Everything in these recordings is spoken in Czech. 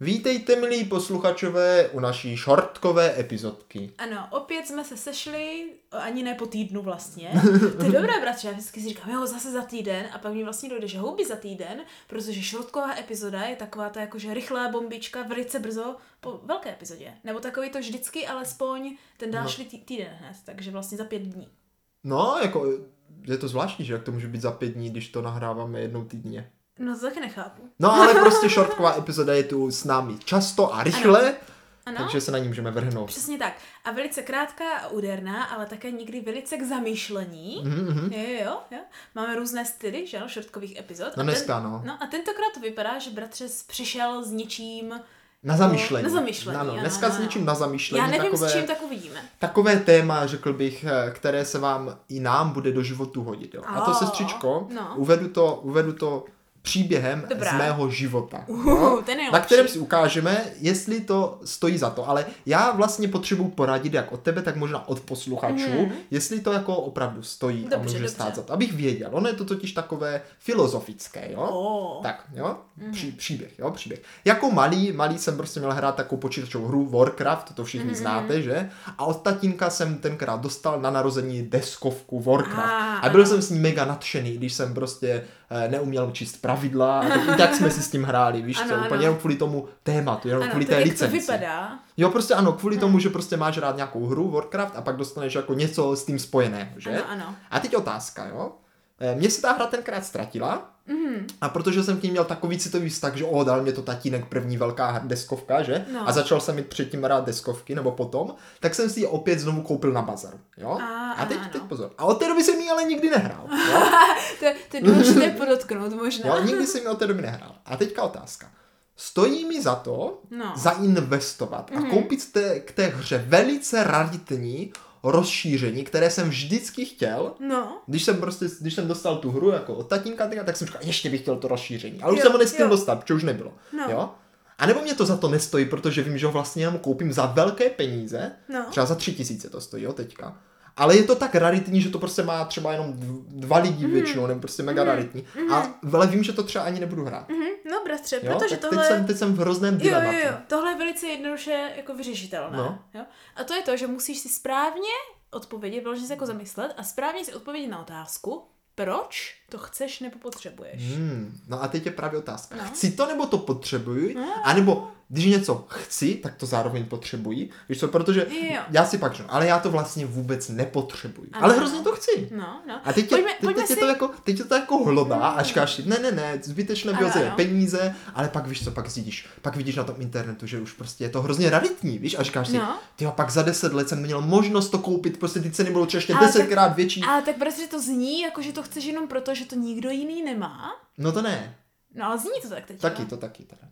Vítejte, milí posluchačové, u naší šortkové epizodky. Ano, opět jsme se sešli, ani ne po týdnu vlastně. To je dobré, bratře, já vždycky si říkám, jo, zase za týden, a pak mi vlastně dojde, že houby za týden, protože šortková epizoda je taková ta jakože rychlá bombička velice brzo po velké epizodě. Nebo takový to vždycky, alespoň ten další no. týden hned, takže vlastně za pět dní. No, jako je to zvláštní, že jak to může být za pět dní, když to nahráváme jednou týdně. No to taky nechápu. No ale prostě shortková epizoda je tu s námi často a rychle, ano. Ano. takže se na ní můžeme vrhnout. Přesně tak. A velice krátká a úderná, ale také někdy velice k zamýšlení. Mm-hmm. Jo, jo, jo. Máme různé styly, že jo, shortkových epizod. No dneska, no. No a tentokrát to vypadá, že bratře přišel s něčím, na zamýšlení. Na zamýšlení, ano. Dneska s něčím na zamýšlení. Já nevím, takové, s čím tak uvidíme. Takové téma, řekl bych, eh, které se vám i nám bude do životu hodit. Jo. A to, sestřičko, no. uvedu, to, uvedu to příběhem Dobrá. z mého života. Uh, no, ten na kterém si ukážeme, jestli to stojí za to. Ale já vlastně potřebuji poradit jak od tebe, tak možná od posluchačů, mm. jestli to jako opravdu stojí dobře, a může dobře. stát za to. Abych věděl. Ono je to totiž takové filozofické, jo? Oh. Tak, jo? Mm. Pří, příběh, jo? Příběh. Jako malý, malý jsem prostě měl hrát takovou počítačovou hru Warcraft, to všichni mm. znáte, že? A od tatínka jsem tenkrát dostal na narození deskovku Warcraft. Ah, a byl ano. jsem s ní mega nadšený, když jsem prostě neuměl číst pravidla a tak, i tak jsme si s tím hráli, víš ano, co, úplně jenom kvůli tomu tématu, jenom ano, kvůli té licenci. to vypadá. Jo, prostě ano, kvůli ano. tomu, že prostě máš rád nějakou hru Warcraft a pak dostaneš jako něco s tím spojeného, že? Ano, ano. A teď otázka, jo. Eh, mně se ta hra tenkrát ztratila, Mm. A protože jsem k ní měl takový citový vztah, že o, dal mě to tatínek první velká deskovka, že? No. A začal jsem mít předtím rád deskovky, nebo potom, tak jsem si ji opět znovu koupil na bazaru, jo? A, a teď, ano. teď pozor. A od té doby jsem ji ale nikdy nehrál, jo? to, to je důležité podotknout možná. jo, nikdy jsem ji od té doby nehrál. A teďka otázka. Stojí mi za to no. zainvestovat a mm. koupit té, k té hře velice raritní rozšíření, které jsem vždycky chtěl. No. Když jsem prostě, když jsem dostal tu hru jako od tatínka, tak jsem říkal, ještě bych chtěl to rozšíření. Ale už jo, jsem ho nestihl dostat, protože už nebylo. No. Jo? A nebo mě to za to nestojí, protože vím, že ho vlastně jenom koupím za velké peníze. No. Třeba za tři tisíce to stojí, jo, teďka. Ale je to tak raritní, že to prostě má třeba jenom dva lidi mm. většinou, nebo prostě mega mm. raritní. Mm. A ale vím, že to třeba ani nebudu hrát. Mm. No, bratře, jo? protože tak tohle... Teď jsem, teď jsem v hrozném dilematu. Jo, jo, jo. Tohle je velice jednoduše jako vyřešitelné. No. Jo? A to je to, že musíš si správně odpovědět, vyloženě se jako zamyslet a správně si odpovědět na otázku, proč to chceš nebo potřebuješ. Hmm, no a teď je právě otázka. No. Chci to nebo to potřebuji? No. A nebo když něco chci, tak to zároveň potřebuji. Víš co, protože jo. já si pak řeknu, ale já to vlastně vůbec nepotřebuji. Ano. Ale hrozně to chci. No, no. A teď, pojďme, je, teď, pojďme teď, si... je to jako, teď je to jako hlodá a říkáš ne, ne, ne, zbytečné vyhozené peníze, ale pak víš co, pak zjistíš, pak vidíš na tom internetu, že už prostě je to hrozně raritní, víš, a říkáš si, no. ty pak za deset let jsem měl možnost to koupit, prostě ty ceny budou ještě desetkrát větší. Ale tak prostě to zní, jako že to chceš jenom proto, že to nikdo jiný nemá. No to ne. No ale zní to tak teď. Taky, to taky. Teda.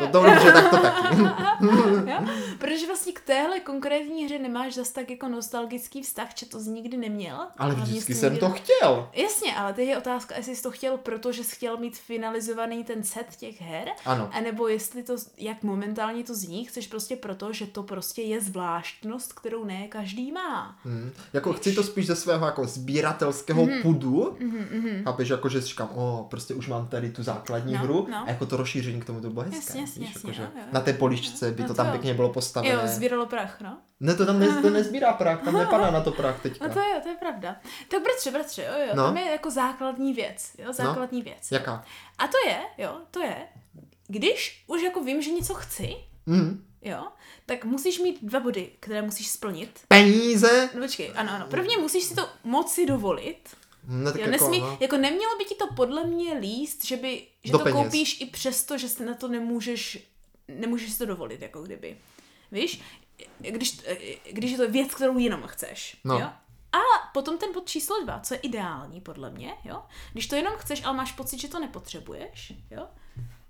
No, to dobře, tak to taky. jo? Protože vlastně k téhle konkrétní hře nemáš zas tak jako nostalgický vztah, že to z nikdy neměl. Ale vždycky jsem nikdy... to chtěl. Jasně, ale teď je otázka, jestli jsi to chtěl, protože jsi chtěl mít finalizovaný ten set těch her. Ano. A nebo jestli to, jak momentálně to zní, chceš prostě proto, že to prostě je zvláštnost, kterou ne každý má. Hmm. Jako Víš? chci to spíš ze svého jako sbíratelského mm-hmm. pudu. Mm-hmm. Chápeš, jako že říkám, o, prostě už mám tady tu základní no, hru no. a jako to rozšíření k tomu to bylo hezké. Jasně, jasně, víš, jasně, jako, jo, jo. Na té poličce by no to to tam jo. pěkně bylo postavené. Jo, sbíralo prach, no. Ne, to tam ne, to nezbírá prach, tam nepadá na to prach teďka. No to je, to je pravda. Tak bratře, bratře, jo, jo, No. tam je jako základní věc, jo, základní věc. Jaká? A to je, jo, to je, když už jako vím, že něco chci, Mm. jo, tak musíš mít dva body, které musíš splnit. Peníze? No počkej, ano, ano. Prvně musíš si to moci dovolit. No, tak Jo, jako, nesmí, no. jako nemělo by ti to podle mě líst, že by, že Do to peněz. koupíš i přesto, že si na to nemůžeš, nemůžeš si to dovolit, jako kdyby. Víš? Když, když je to věc, kterou jenom chceš. No. Jo? A potom ten bod číslo dva, co je ideální podle mě, jo? Když to jenom chceš, ale máš pocit, že to nepotřebuješ, jo?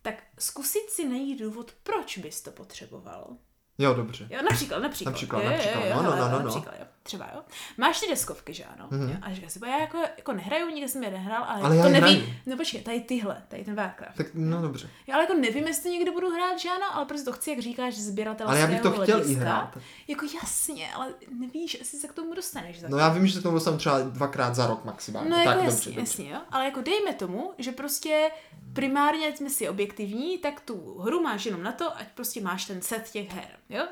Tak zkusit si najít důvod, proč bys to potřeboval. Jo, dobře. Jo, například, například. Například, jo, například. Jo, jo, No, no, no, no, no. Například, jo. Třeba, jo. Máš ty deskovky, že ano? Mhm. Jo? A říká si, já jako, jako nehraju, nikdy jsem je nehrál, ale, Ale já to nevím. No počkej, tady tyhle, tady ten Warcraft. Tak no dobře. Já ale jako nevím, jestli někdy budu hrát, že ano, ale prostě to chci, jak říkáš, sběratelského Ale já bych to chtěl i hlediska. hrát. Jako jasně, ale nevíš, jestli se k tomu dostaneš. No já vím, že se tomu dostanu třeba dvakrát za rok maximálně. No tak jako dobře, jasně, dobře. jasně, jo. Ale jako dejme tomu, že prostě primárně, ať jsme si objektivní, tak tu hru máš jenom na to, ať prostě máš ten set těch her, jo?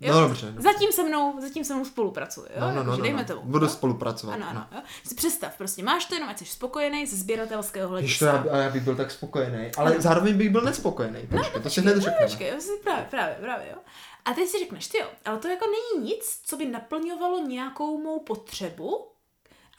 Jo? No dobře. dobře. Zatím se mnou, zatím se mnou spolupracuje, jo? No, no, no, no, dejme no. tomu. Budu jo? spolupracovat. Ano, ano, jo. Si představ, prostě máš to jenom, ať jsi spokojený ze sběratelského hlediska. já, já bych byl tak spokojený, ale zároveň bych byl nespokojený. Počkej, to si hned No, počkej, právě, právě, právě, jo. A teď si řekneš, ty jo, ale to jako není nic, co by naplňovalo nějakou mou potřebu,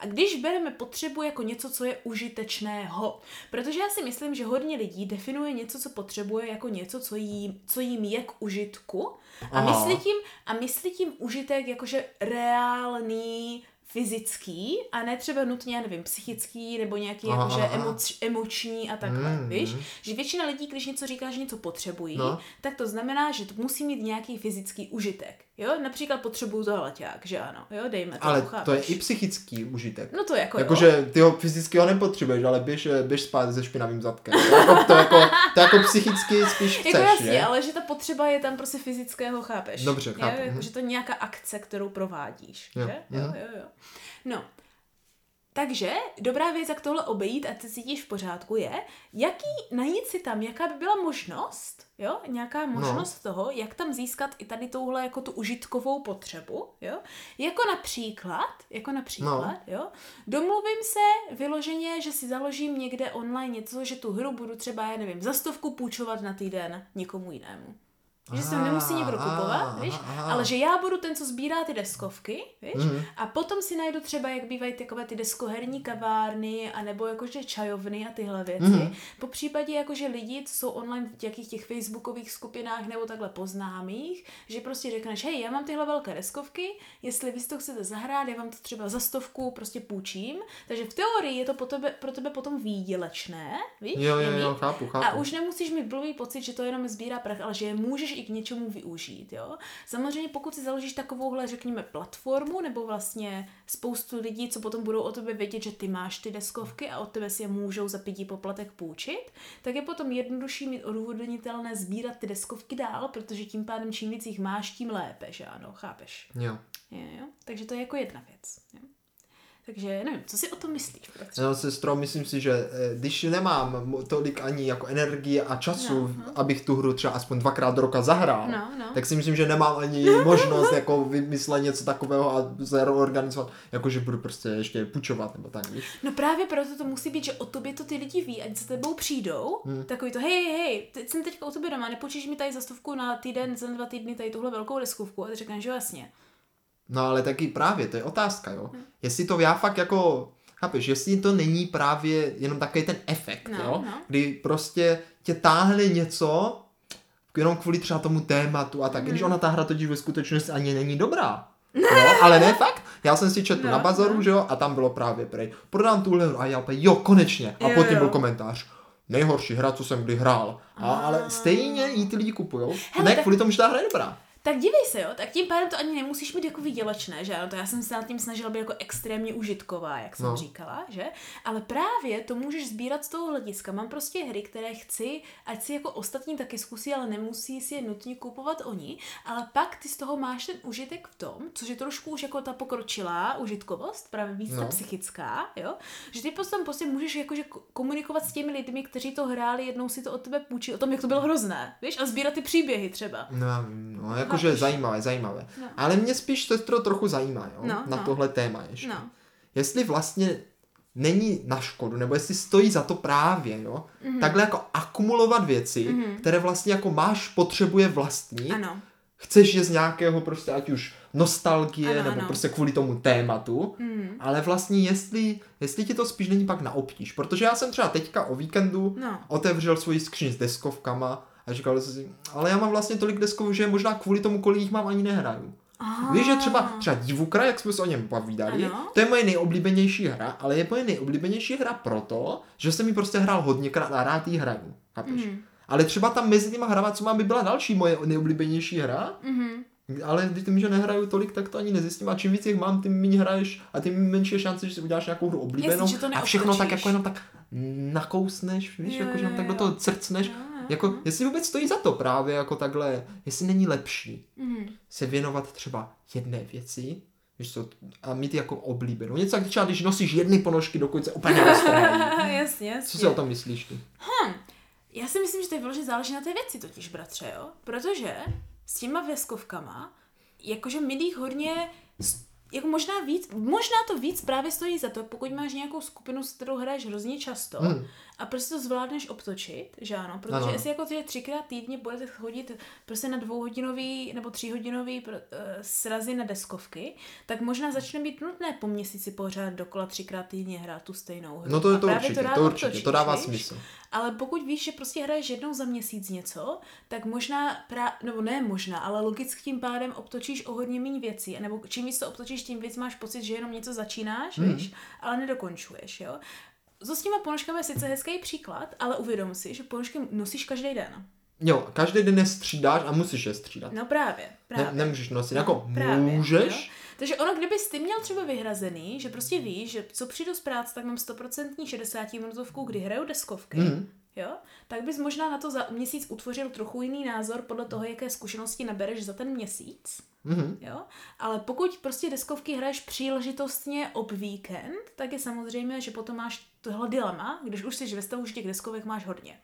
a když bereme potřebu jako něco, co je užitečného, protože já si myslím, že hodně lidí definuje něco, co potřebuje, jako něco, co jim, co jim je k užitku a Aha. myslí tím, a myslí tím užitek jakože reálný, fyzický a ne třeba nutně, já nevím, psychický nebo nějaký Aha, jakože aha. emoč, emoční a takhle, Mm, víš? Že většina lidí, když něco říká, že něco potřebují, No. tak to znamená, že to musí mít nějaký fyzický užitek. Jo? Například potřebuju toaleťák, že ano, jo, dejme to, Ale chápeš? to je i psychický užitek. No to jako jo. Jakože ty ho fyzicky ho nepotřebuješ, ale běž, běž spát se špinavým zadkem. To jako, to jako, to jako psychicky spíš chceš, Jako jasně, ale že ta potřeba je tam prostě fyzického, chápeš? Dobře, jo? chápu, Jako, mhm. že to je nějaká akce, kterou provádíš, Jo, že? Jo, mhm. jo, jo. No, takže dobrá věc, jak tohle obejít a ty se cítíš v pořádku je, jaký, najít si tam, jaká by byla možnost, jo, nějaká možnost no. toho, jak tam získat i tady touhle jako tu užitkovou potřebu, jo, jako například, jako například, no. jo, domluvím se vyloženě, že si založím někde online něco, že tu hru budu třeba, já nevím, za stovku půjčovat na týden někomu jinému. Že se Ah, nemusí někdo kupovat, aha, víš? aha. Ale že já budu ten, co sbírá ty deskovky, víš? Mhm. A potom si najdu třeba, jak bývají takové ty deskoherní kavárny, anebo jakože čajovny a tyhle věci. Mhm. Po případě jakože lidi, co jsou online v nějakých těch facebookových skupinách nebo takhle poznámých, že prostě řekneš, hej, já mám tyhle velké deskovky, jestli vy si to chcete zahrát, já vám to třeba za stovku prostě půjčím. Takže v teorii je to pro tebe, pro tebe potom výdělečné, víš? Jo, jo, jo, chápu, chápu. A už nemusíš mít blbý pocit, že to jenom sbírá prach, ale že je můžeš i k něčemu využít, jo. Samozřejmě pokud si založíš takovouhle, řekněme, platformu, nebo vlastně spoustu lidí, co potom budou o tebe vědět, že ty máš ty deskovky a od tebe si je můžou za pětí poplatek půjčit, tak je potom jednodušší mít odůvodnitelné sbírat ty deskovky dál, protože tím pádem čím víc jich máš, tím lépe, že ano, chápeš? Jo. Jo, jo. Takže to je jako jedna věc. Jo. Takže nevím, co si o tom myslíš? Petře? No, sestro, myslím si, že eh, když nemám tolik ani jako energie a času, No, no. abych tu hru třeba aspoň dvakrát do roka zahrál, No, no. tak si myslím, že nemám ani možnost jako vymyslet něco takového a zorganizovat, jako že budu prostě ještě půjčovat nebo tak, víš? No právě proto to musí být, že o tobě to ty lidi ví, ať za tebou přijdou, hmm. takový to, hej, hej, teď jsem teďka u tebe doma, nepůjčíš mi tady za stovku na týden, za dva týdny tady tuhle velkou deskovku a ty řekneš, že jasně. No ale taky právě, to je otázka, jo. Jestli to já fakt jako, chápeš, jestli to není právě jenom takový ten efekt, No, jo, no. kdy prostě tě táhne něco, jenom kvůli třeba tomu tématu a tak, Mhm. když ona ta hra totiž ve skutečnosti ani není dobrá. Jo, ale ne fakt. Já jsem si četl No, na bazaru, no. že jo, a tam bylo právě prej. Prodám tuhle hru a já opět, jo, konečně. A Jo, pod tím byl jo. komentář. Nejhorší hra, co jsem kdy hrál. A, ale stejně jí ty lidi kupujou. Hele, ne kvůli tomu, že ta hra je dobrá. Tak dívej se, jo, tak tím pádem to ani nemusíš mít jako výdělečné, že ano, to já jsem se nad tím snažila být jako extrémně užitková, jak jsem No. říkala, že? Ale právě to můžeš sbírat z toho hlediska. Mám prostě hry, které chci, ať si jako ostatní taky zkusí, ale nemusí si je nutně kupovat oni, ale pak ty z toho máš ten užitek v tom, což je trošku už jako ta pokročilá užitkovost, právě víc no. ta psychická, jo? Že ty potom prostě můžeš jakože ko- komunikovat s těmi lidmi, kteří to hráli, jednou si to od tebe půjčí, o tom, jak to bylo hrozné, víš? A sbírat ty příběhy třeba. No, no jakože Chápeš? zajímavé, zajímavé. No. Ale mě spíš sestro trochu zajímá, jo, No, na no. tohle téma ještě. No. Jestli vlastně není na škodu, nebo jestli stojí za to právě, jo, Mhm. takhle jako akumulovat věci, Mhm. které vlastně jako máš, potřebuje vlastní, Ano. chceš je z nějakého prostě ať už nostalgie, Ano, nebo ano. prostě kvůli tomu tématu, Mm. ale vlastně jestli, jestli ti to spíš není pak na obtíž, protože já jsem třeba teďka o víkendu No. otevřel svoji skříň s deskovkama a říkal jsem si, ale já mám vlastně tolik deskovek, že možná kvůli tomu, kolik jich mám, ani nehraju. Víš, že třeba, třeba Divukra, jak jsme se o něm povídali, Ano. to je moje nejoblíbenější hra, ale je moje nejoblíbenější hra proto, že jsem ji prostě hrál hodněkrát a rád jí hraju. Chápeš? Mhm. Ale třeba tam mezi těma hrama, co mám, by byla další moje nejoblíbenější hra. Mhm. Ale když tím, že nehraju tolik, tak to ani nezjistím. A čím víc jich mám, tím méně hraješ a tím menší je šance, že si uděláš nějakou hru oblíbenou. Jasně, to a všechno tak jako jenom tak nakousneš, víš, Jo, jako, že jenom tak do toho crcneš. Jo, Jako, jo. jestli vůbec stojí za to právě jako takhle, jestli není lepší Mhm. se věnovat třeba jedné věci, víš co, a mít jako oblíbenou. Něco jak třeba, když nosíš jedny ponožky, dokud se úplně jasně, jasně. Co si o tom myslíš ty? Já si myslím, že to je vyloženě záleží na té věci totiž, bratře, jo? Protože s těma veskovkama, jakože my jich hodně, jako možná víc, možná to víc právě stojí za to, pokud máš nějakou skupinu, s kterou hraješ hrozně často Hmm. a prostě to zvládneš obtočit, že ano, protože Ano. jestli jako že třikrát týdně budete chodit prostě na dvouhodinový nebo tříhodinový eh, srazy na deskovky, tak možná začne být nutné po měsíci pořád dokola třikrát týdně hrát tu stejnou hru. No to je A to právě určitě, rád to určitě, obtočíš, to dává víš? smysl. Ale pokud víš, že prostě hraješ jednou za měsíc něco, tak možná, pra, nebo ne možná, ale logicky tím pádem obtočíš o hodně méně věcí. Nebo čím víc to obtočíš, tím víc máš pocit, že jenom něco začínáš, hmm. víš, ale nedokončuješ, jo. To s těma ponožkami je sice hezký příklad, ale uvědom si, že ponožky nosíš každý den. Jo, každý den je střídáš a musíš je střídat. No právě, právě. Ne, nemůžeš nosit, No, jako právě, můžeš, Jo? Takže ono, kdybys ty měl třeba vyhrazený, že prostě víš, že co přijdu z práce, tak mám 100% 60 minutovku, kdy hraju deskovky, Mhm. jo, tak bys možná na to za měsíc utvořil trochu jiný názor podle toho, jaké zkušenosti nabereš za ten měsíc. Mhm. Jo? Ale pokud prostě deskovky hraješ příležitostně ob víkend, tak je samozřejmě, že potom máš tohle dilema, když už jsi ve stavu, že těch deskovek máš hodně.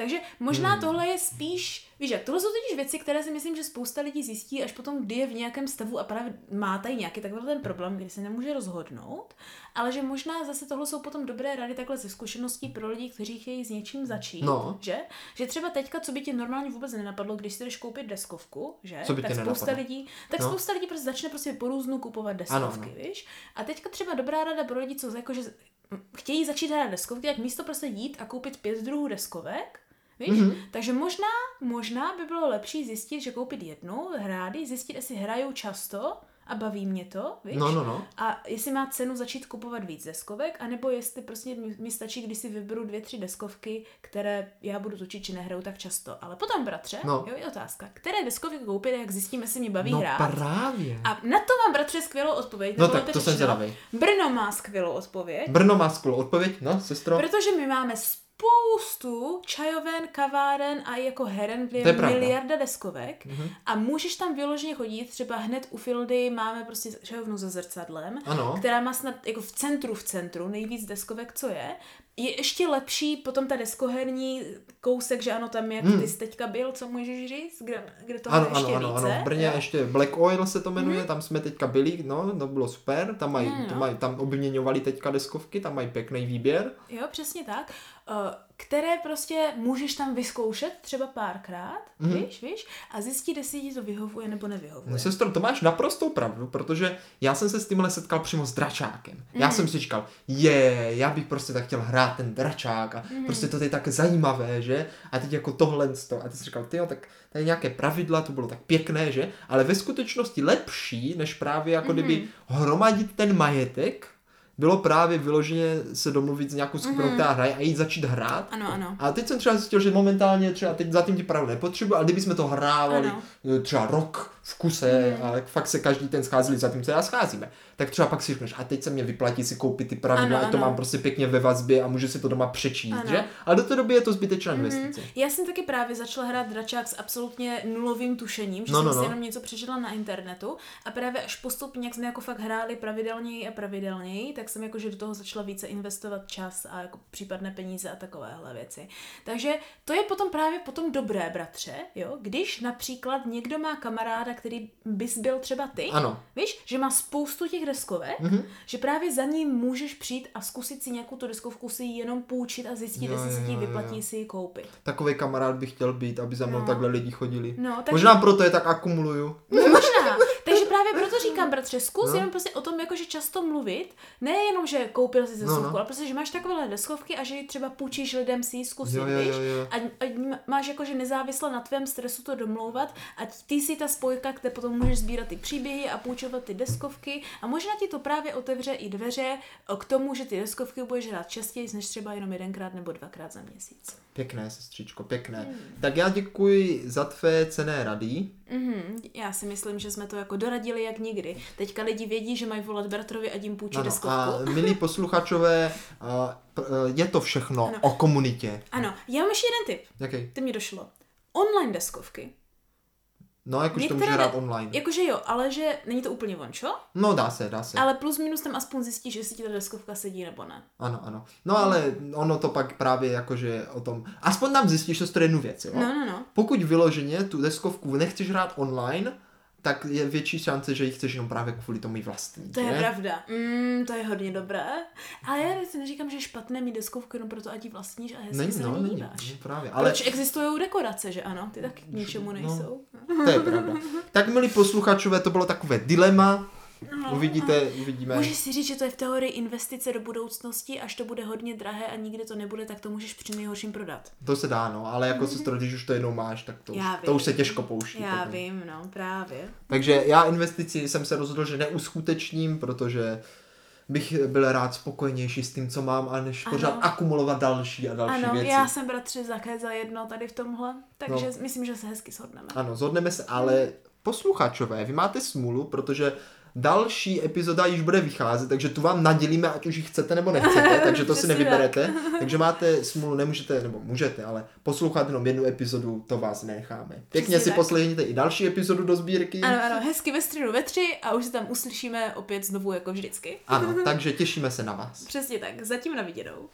Takže možná hmm. tohle je spíš, víš jak, tohle jsou totiž věci, které si myslím, že spousta lidí zjistí až potom, kdy je v nějakém stavu a právě má tady nějaký takový ten problém, kdy se nemůže rozhodnout, ale že možná zase tohle jsou potom dobré rady takhle ze zkušeností pro lidi, kteří chtějí s něčím začít, No. že? Že třeba teďka, co by ti normálně vůbec nenapadlo, když si jdeš koupit deskovku, že? Co by tak spousta nenapadlo? lidí, tak No. spousta lidí prostě začne prostě po různu kupovat deskovky, Ano, víš? A teďka třeba dobrá rada pro lidi, co jako, že chtějí začít hrát deskovky, tak místo prostě jít a koupit pět druhů deskovek, víš? Mhm. Mm-hmm. Takže možná, možná by bylo lepší zjistit, že koupit jednu, hrát ji, zjistit, jestli hraju často a baví mě to, víš? No, no, no. A jestli má cenu začít kupovat víc deskovek, anebo jestli prostě mi- stačí, když si vyberu dvě, tři deskovky, které já budu točit, či nehraju tak často. Ale potom, bratře, No. jo, je otázka, které deskovky koupit, jak zjistím, jestli mě baví No hrát. právě. A na to mám, bratře, skvělou odpověď. No tak to jsem zvědavý. Brno má skvělou odpověď, Brno má skvělou odpověď, no, sestro. protože my máme spoustu čajoven, kaváren a i jako heren, kde je je pravda. miliarda deskovek a můžeš tam vyloženě chodit, třeba hned u Fildy máme prostě čajovnu za zrcadlem, Ano. která má snad jako v centru, v centru, nejvíc deskovek, co je. Je ještě lepší potom ta deskoherní kousek, že ano, tam jak ty jsi teďka byl, co můžeš říct, kde, kde toho Ano, je ještě ano, ano, více. ano, v Brně jo? Ještě Black Oil se to jmenuje, tam jsme teďka byli, no, to bylo super, tam mají, No, to no. mají tam obměňovali teďka deskovky, tam mají pěkný výběr. Jo, přesně tak. Uh, které prostě můžeš tam vyzkoušet třeba párkrát, mm-hmm. víš, víš, a zjistit, jestli ti to vyhovuje nebo nevyhovuje. No, sestro, to máš naprostou pravdu, protože já jsem se s tímhle setkal přímo s dračákem. Já Mhm. jsem si říkal, je, já bych prostě tak chtěl hrát ten dračák a Mhm. prostě to je tak zajímavé, že? A teď jako tohle to. A ty jsi říkal, ty tak tady nějaké pravidla, to bylo tak pěkné, že? Ale ve skutečnosti lepší, než právě jako kdyby Mhm. hromadit ten majetek, bylo právě vyloženě se domluvit s nějakou skupinou, která hraje a jít začít hrát. Ano, ano. A teď jsem třeba zjistil, že momentálně třeba teď zatím ti pravdu nepotřebuji, ale kdybychom to hrávali Ano. třeba rok v kuse a fakt se každý ten scházeli zatím, co já scházíme, tak třeba pak si řekneš, a teď se mě vyplatí si koupit ty pravidla, Ano, ať to ano. mám prostě pěkně ve vazbě a můžu si to doma přečíst, Ano. že? Ale do té doby je to zbytečná investice. Já jsem taky právě začala hrát dračák s absolutně nulovým tušením, že No, jsem no, si no. jenom něco přečetla na internetu a právě až postupně, jak jsme jako fakt hráli pravidelněji a pravidelněji, tak jsem jakože do toho začala více investovat čas a jako případné peníze a takovéhle věci. Takže to je potom právě potom dobré, bratře, jo, když například někdo má kamaráda, který bys byl třeba ty, Ano. Víš, že má spoustu těch deskovek, Mhm. mm-hmm. že právě za ním můžeš přijít a zkusit si nějakou tu deskovku si ji jenom půjčit a zjistit, Jo, jestli se ti jo. vyplatí si ji koupit. Takový kamarád bych chtěl být, aby za mnou No. takhle lidi chodili. No, takže- Možná proto je tak akumuluju. No, možná. Právě proto říkám, bratře, zkus no. jenom prostě o tom jakože často mluvit, nejenom, že koupil si deskovku, no, no. ale prostě, že máš takovéhle deskovky a že ji třeba půjčíš lidem si ji zkusit, jo, jo, jo, jo. A, a máš jakože nezávisle na tvém stresu to domlouvat a ty si ta spojka, kde potom můžeš sbírat ty příběhy a půjčovat ty deskovky a možná ti to právě otevře i dveře k tomu, že ty deskovky budeš hrát častěji, než třeba jenom jedenkrát nebo dvakrát za měsíc. Pěkné, sestřičko, pěkné. Hmm. Tak já děkuji za tvé cené rady. Mm-hmm. Já si myslím, že jsme to jako doradili jak nikdy. Teďka lidi vědí, že mají volat Bertrovi a jim půjčí ano, deskovku. A milí posluchačové, je to všechno ano. o komunitě. Ano, já mám ještě jeden tip. Jaký? Ty mi došlo. Online deskovky. No, jakože to může hrát online. Jakože jo, ale že není to úplně vončo. No, dá se, dá se. Ale plus minus tam aspoň zjistíš, jestli ti ta deskovka sedí nebo ne. Ano, ano. No, ale ono to pak právě jakože o tom, aspoň tam zjistíš, že to jednu věc, jo. No, no, no. Pokud vyloženě tu deskovku nechceš hrát online, tak je větší šance, že ji chceš jenom právě kvůli tomu vlastní. To je ne? pravda. Mm, to je hodně dobré. Ale já si neříkám, že je špatné mít deskovku jenom proto, ať ji vlastníš a hezky není, se no, není, no, právě. Ale... Proč existují dekorace, že ano? Ty taky k ničemu no, nejsou. No, to je pravda. Tak milí posluchačové, to bylo takové dilema, Uvidíte, uvidíme. Můžeš si říct, že to je v teorii investice do budoucnosti, až to bude hodně drahé a nikdy to nebude, tak to můžeš při nejhorším prodat. To se dá, no, ale jako se když už to jednou máš, tak to, už, to už se těžko pouští. Já potom. vím, no, právě. Takže já investici jsem se rozhodl, že neuskutečním, protože bych byl rád spokojenější s tím, co mám, a než ano. pořád akumulovat další a další ano, věci. já jsem bratře také za jedno tady v tomhle, takže no. myslím, že se hezky shodneme. Ano, zhodneme se, ale posluchačové, vy máte smůlu, protože Další epizoda již bude vycházet, takže tu vám nadělíme, ať už ji chcete nebo nechcete, takže to si nevyberete. Takže máte smůlu, nemůžete, nebo můžete, ale poslouchat jenom jednu epizodu, to vás necháme. Pěkně Přesně si poslechněte i další epizodu do sbírky. Ano, ano, hezky ve středu ve tři a už se tam uslyšíme opět znovu jako vždycky. Ano, takže těšíme se na vás. Přesně tak, zatím na viděnou.